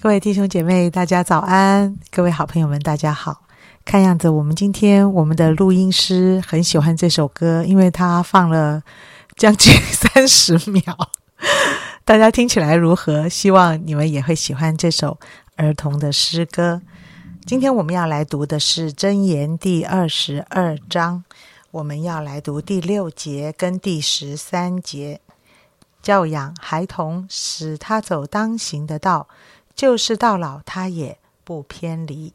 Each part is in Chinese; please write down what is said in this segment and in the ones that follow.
各位弟兄姐妹，大家早安！各位好朋友们，大家好。看样子，我们今天我们的录音师很喜欢这首歌，因为他放了将近 三十秒。大家听起来如何？希望你们也会喜欢这首儿童的诗歌。今天我们要来读的是《箴言》第二十二章，我们要来读第六节跟第十三节。教养孩童，使他走当行的道，就是到老他也不偏离。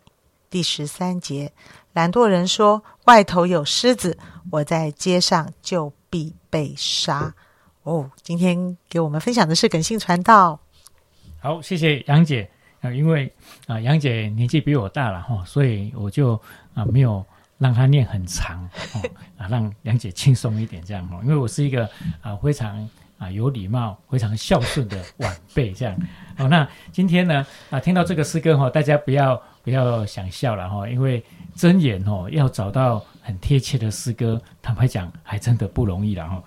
第十三节，懒惰人说：“外头有狮子，我在街上就必被杀。”哦，今天给我们分享的是耿信传道。好，谢谢杨姐啊，因为啊杨姐年纪比我大了哈，所以我就啊没有让她念很长哦啊，让杨姐轻松一点这样哈，因为我是一个啊非常。啊，有礼貌、非常孝顺的晚辈，这样。好，那今天呢，啊，听到这个诗歌哈，大家不要不要想笑了哈，因为真言哦，要找到很贴切的诗歌，坦白讲，还真的不容易了哈。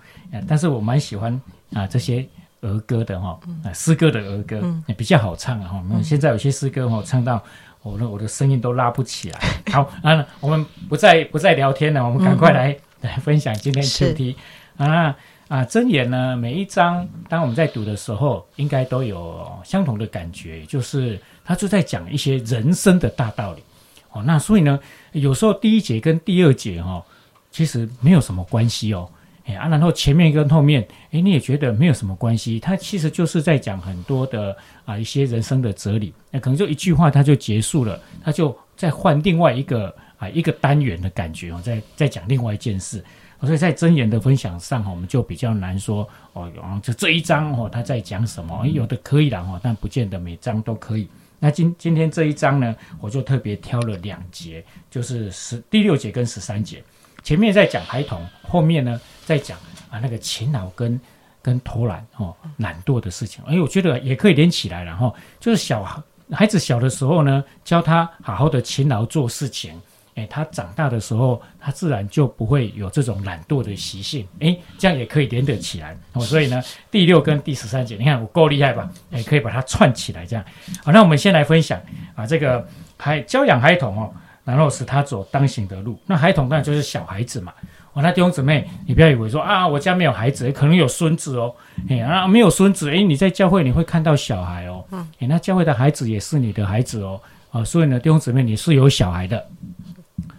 但是我蛮喜欢啊这些儿歌的哈，啊诗歌的儿歌也比较好唱哈。现在有些诗歌哈，唱到我的我的声音都拉不起来。好啊，我们不再不再聊天了，我们赶快来来分享今天主题啊。啊，箴言呢，每一章当我们在读的时候，应该都有相同的感觉，就是他就在讲一些人生的大道理。哦，那所以呢，有时候第一节跟第二节哈，其实没有什么关系哦。哎啊，然后前面跟后面，哎，你也觉得没有什么关系。他其实就是在讲很多的啊一些人生的哲理。那可能就一句话，他就结束了，他就再换另外一个啊一个单元的感觉哦，再再讲另外一件事。所以在真言的分享上哈，我们就比较难说哦，就这一章哦，他在讲什么？有的可以了哈，但不见得每章都可以。那今今天这一章呢，我就特别挑了两节，就是十第六节跟十三节。前面在讲孩童，后面呢在讲啊那个勤劳跟跟偷懒哦懒惰的事情。哎，我觉得也可以连起来了哈。就是小孩子小的时候呢，教他好好的勤劳做事情。哎，他长大的时候，他自然就不会有这种懒惰的习性。哎，这样也可以连得起来。哦，所以呢，第六跟第十三节，你看我够厉害吧？哎，可以把它串起来，这样。好，那我们先来分享啊，这个孩教养孩童哦，然后使他走当行的路。那孩童当然就是小孩子嘛。哦，那弟兄姊妹，你不要以为说啊，我家没有孩子，可能有孙子哦。哎啊，没有孙子，哎，你在教会你会看到小孩哦。嗯。哎，那教会的孩子也是你的孩子哦。啊，所以呢，弟兄姊妹，你是有小孩的。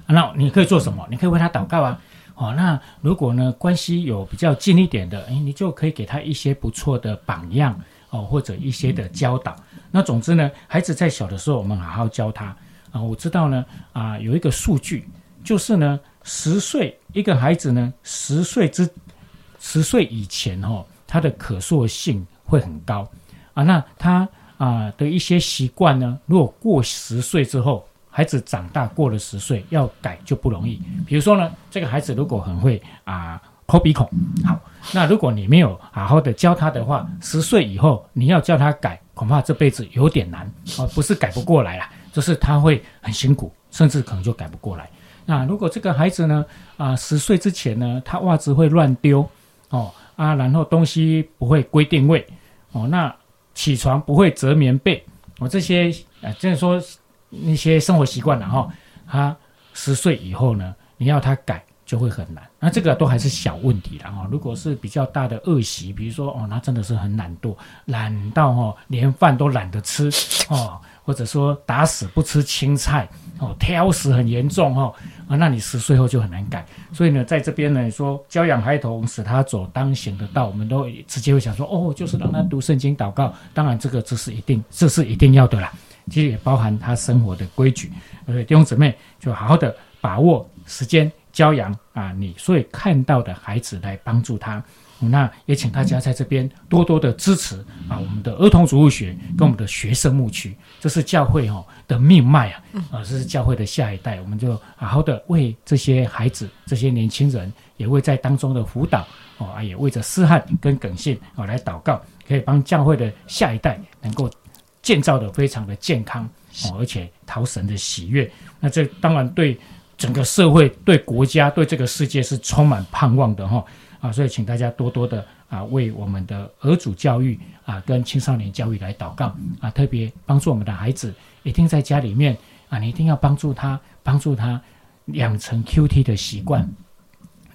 那你可以做什么？你可以为他祷告啊！哦，那如果呢关系有比较近一点的，哎，你就可以给他一些不错的榜样哦，或者一些的教导。那总之呢，孩子在小的时候，我们好好教他啊。我知道呢，啊，有一个数据，就是呢，十岁一个孩子呢，十岁之十岁以前哦，他的可塑性会很高啊。那他啊的一些习惯呢，如果过十岁之后，孩子长大过了十岁，要改就不容易。比如说呢，这个孩子如果很会啊抠鼻孔，好，那如果你没有好好的教他的话，十岁以后你要教他改，恐怕这辈子有点难啊。不是改不过来啦，就是他会很辛苦，甚至可能就改不过来。那如果这个孩子呢啊十岁之前呢，他袜子会乱丢哦啊，然后东西不会归定位哦，那起床不会折棉被哦，这些啊就是说。那些生活习惯了哈，他十岁以后呢，你要他改就会很难。那这个都还是小问题了哈。如果是比较大的恶习，比如说哦，那真的是很懒惰，懒到哈连饭都懒得吃哦，或者说打死不吃青菜哦，挑食很严重哈，那你十岁后就很难改。所以呢，在这边呢说教养孩童，使他走当行的道，我们都直接会想说哦，就是让他读圣经祷告。当然，这个这是一定，这是一定要的啦。其实也包含他生活的规矩，所以弟兄姊妹就好好的把握时间教养啊，你所以看到的孩子来帮助他。那也请大家在这边多多的支持啊，我们的儿童主物学跟我们的学生牧区，这是教会哈的命脉啊，啊，这是教会的下一代，我们就好好的为这些孩子、这些年轻人，也为在当中的辅导哦，啊，也为着思汉跟耿信哦来祷告，可以帮教会的下一代能够。建造的非常的健康哦，而且讨神的喜悦，那这当然对整个社会、对国家、对这个世界是充满盼望的哈啊！所以请大家多多的啊为我们的儿主教育啊跟青少年教育来祷告啊，特别帮助我们的孩子，一定在家里面啊，你一定要帮助他，帮助他养成 QT 的习惯。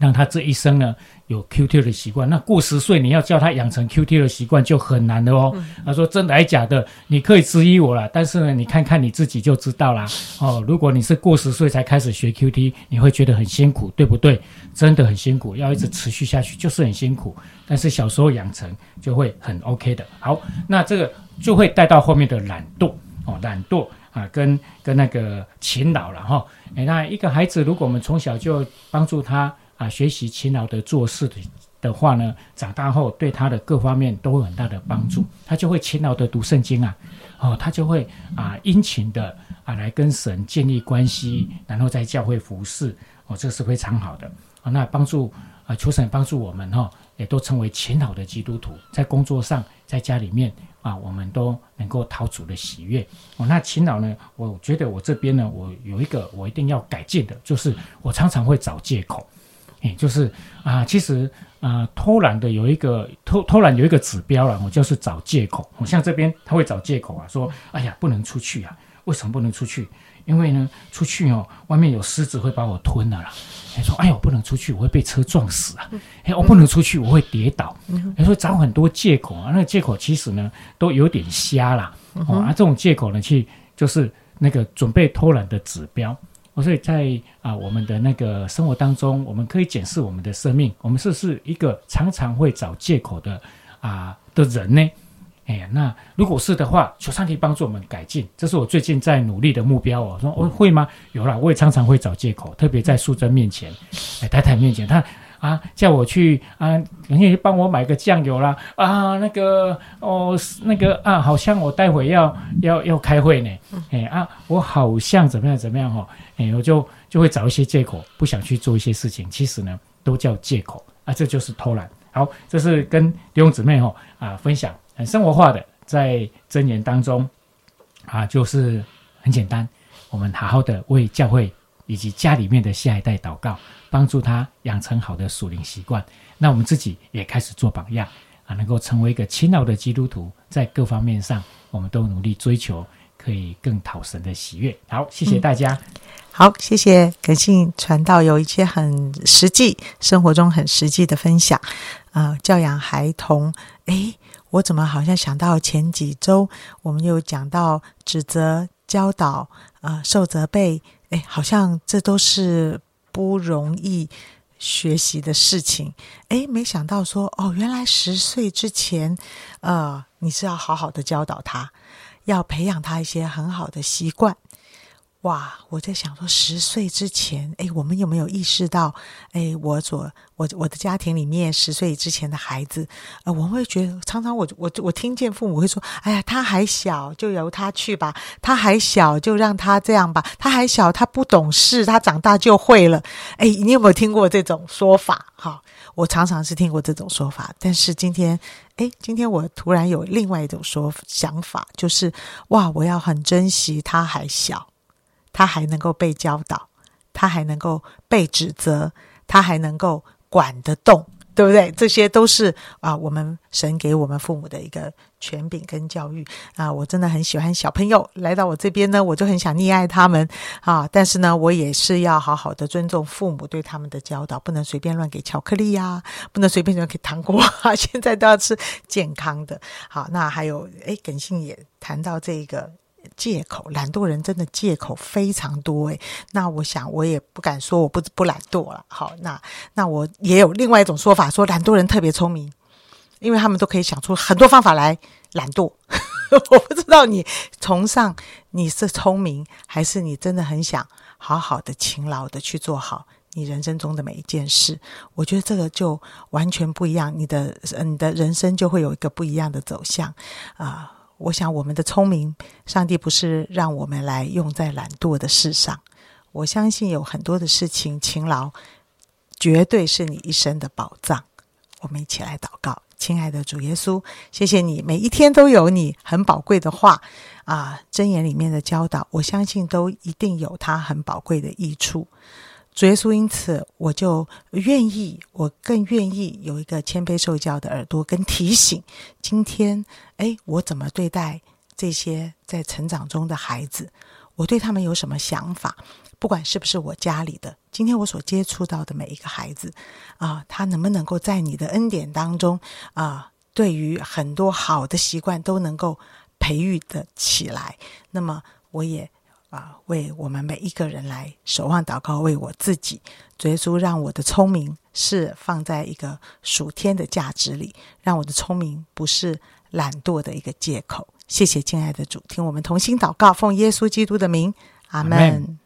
让他这一生呢有 Q T 的习惯，那过十岁你要叫他养成 Q T 的习惯就很难的哦。他说真的还假的？你可以质疑我了，但是呢，你看看你自己就知道啦。哦，如果你是过十岁才开始学 Q T，你会觉得很辛苦，对不对？真的很辛苦，要一直持续下去就是很辛苦。但是小时候养成就会很 OK 的。好，那这个就会带到后面的懒惰哦，懒惰啊，跟跟那个勤劳了哈。哎，那一个孩子，如果我们从小就帮助他。啊，学习勤劳的做事的的话呢，长大后对他的各方面都会很大的帮助。他就会勤劳的读圣经啊，哦，他就会啊殷勤的啊来跟神建立关系，然后在教会服侍，哦，这是非常好的啊。那帮助啊，求神帮助我们哈，也都成为勤劳的基督徒，在工作上，在家里面啊，我们都能够讨主的喜悦。哦，那勤劳呢，我觉得我这边呢，我有一个我一定要改进的，就是我常常会找借口。哎，就是啊，其实啊，偷懒的有一个偷偷懒有一个指标了，我就是找借口。我像这边他会找借口啊，说哎呀不能出去啊，为什么不能出去？因为呢，出去哦，外面有狮子会把我吞了啦。他说哎呦，不能出去，我会被车撞死啊。哎，我不能出去，我会跌倒。他说找很多借口啊，那个借口其实呢都有点瞎啦。哦，啊，这种借口呢，去就是那个准备偷懒的指标。所以在啊，我们的那个生活当中，我们可以检视我们的生命，我们是不是一个常常会找借口的啊的人呢？哎呀，那如果是的话，求上帝帮助我们改进，这是我最近在努力的目标哦。说哦会吗？有了，我也常常会找借口，特别在素贞面前，哎，太太面前，他。啊，叫我去啊，人家帮我买个酱油啦。啊，那个哦，那个啊，好像我待会要要要开会呢。哎啊，我好像怎么样怎么样哈？哎，我就就会找一些借口，不想去做一些事情。其实呢，都叫借口啊，这就是偷懒。好，这是跟弟兄姊妹哈啊分享很生活化的，在箴言当中啊，就是很简单，我们好好的为教会以及家里面的下一代祷告。帮助他养成好的属灵习惯，那我们自己也开始做榜样啊，能够成为一个勤劳的基督徒，在各方面上，我们都努力追求，可以更讨神的喜悦。好，谢谢大家。好，谢谢耿信传道有一些很实际生活中很实际的分享啊，教养孩童。诶，我怎么好像想到前几周我们有讲到指责、教导啊、受责备，哎，好像这都是。不容易学习的事情，哎，没想到说哦，原来十岁之前，呃，你是要好好的教导他，要培养他一些很好的习惯。哇！我在想说，十岁之前，哎，我们有没有意识到，哎，我所我我的家庭里面十岁之前的孩子，呃，我会觉得常常我我我听见父母会说，哎呀，他还小，就由他去吧；他还小，就让他这样吧；他还小，他不懂事，他长大就会了。哎，你有没有听过这种说法？哈，我常常是听过这种说法，但是今天，哎，今天我突然有另外一种说想法，就是哇，我要很珍惜他还小。他还能够被教导，他还能够被指责，他还能够管得动，对不对？这些都是啊，我们神给我们父母的一个权柄跟教育啊。我真的很喜欢小朋友来到我这边呢，我就很想溺爱他们啊。但是呢，我也是要好好的尊重父母对他们的教导，不能随便乱给巧克力呀，不能随便乱给糖果啊。现在都要吃健康的。好，那还有，哎，耿信也谈到这个。借口，懒惰人真的借口非常多诶。那我想，我也不敢说我不不懒惰了。好，那那我也有另外一种说法，说懒惰人特别聪明，因为他们都可以想出很多方法来懒惰。我不知道你崇尚你是聪明，还是你真的很想好好的、勤劳的去做好你人生中的每一件事。我觉得这个就完全不一样，你的你的人生就会有一个不一样的走向啊。我想，我们的聪明，上帝不是让我们来用在懒惰的事上。我相信有很多的事情，勤劳绝对是你一生的宝藏。我们一起来祷告，亲爱的主耶稣，谢谢你每一天都有你很宝贵的话啊，箴言里面的教导，我相信都一定有它很宝贵的益处。主耶稣，因此我就愿意，我更愿意有一个谦卑受教的耳朵，跟提醒。今天，哎，我怎么对待这些在成长中的孩子？我对他们有什么想法？不管是不是我家里的，今天我所接触到的每一个孩子，啊，他能不能够在你的恩典当中啊，对于很多好的习惯都能够培育的起来？那么，我也啊，为我们每一个人来守望祷告，为我自己，主耶稣让我的聪明是放在一个属天的价值里，让我的聪明不是懒惰的一个借口。谢谢，亲爱的主，听我们同心祷告，奉耶稣基督的名，阿门。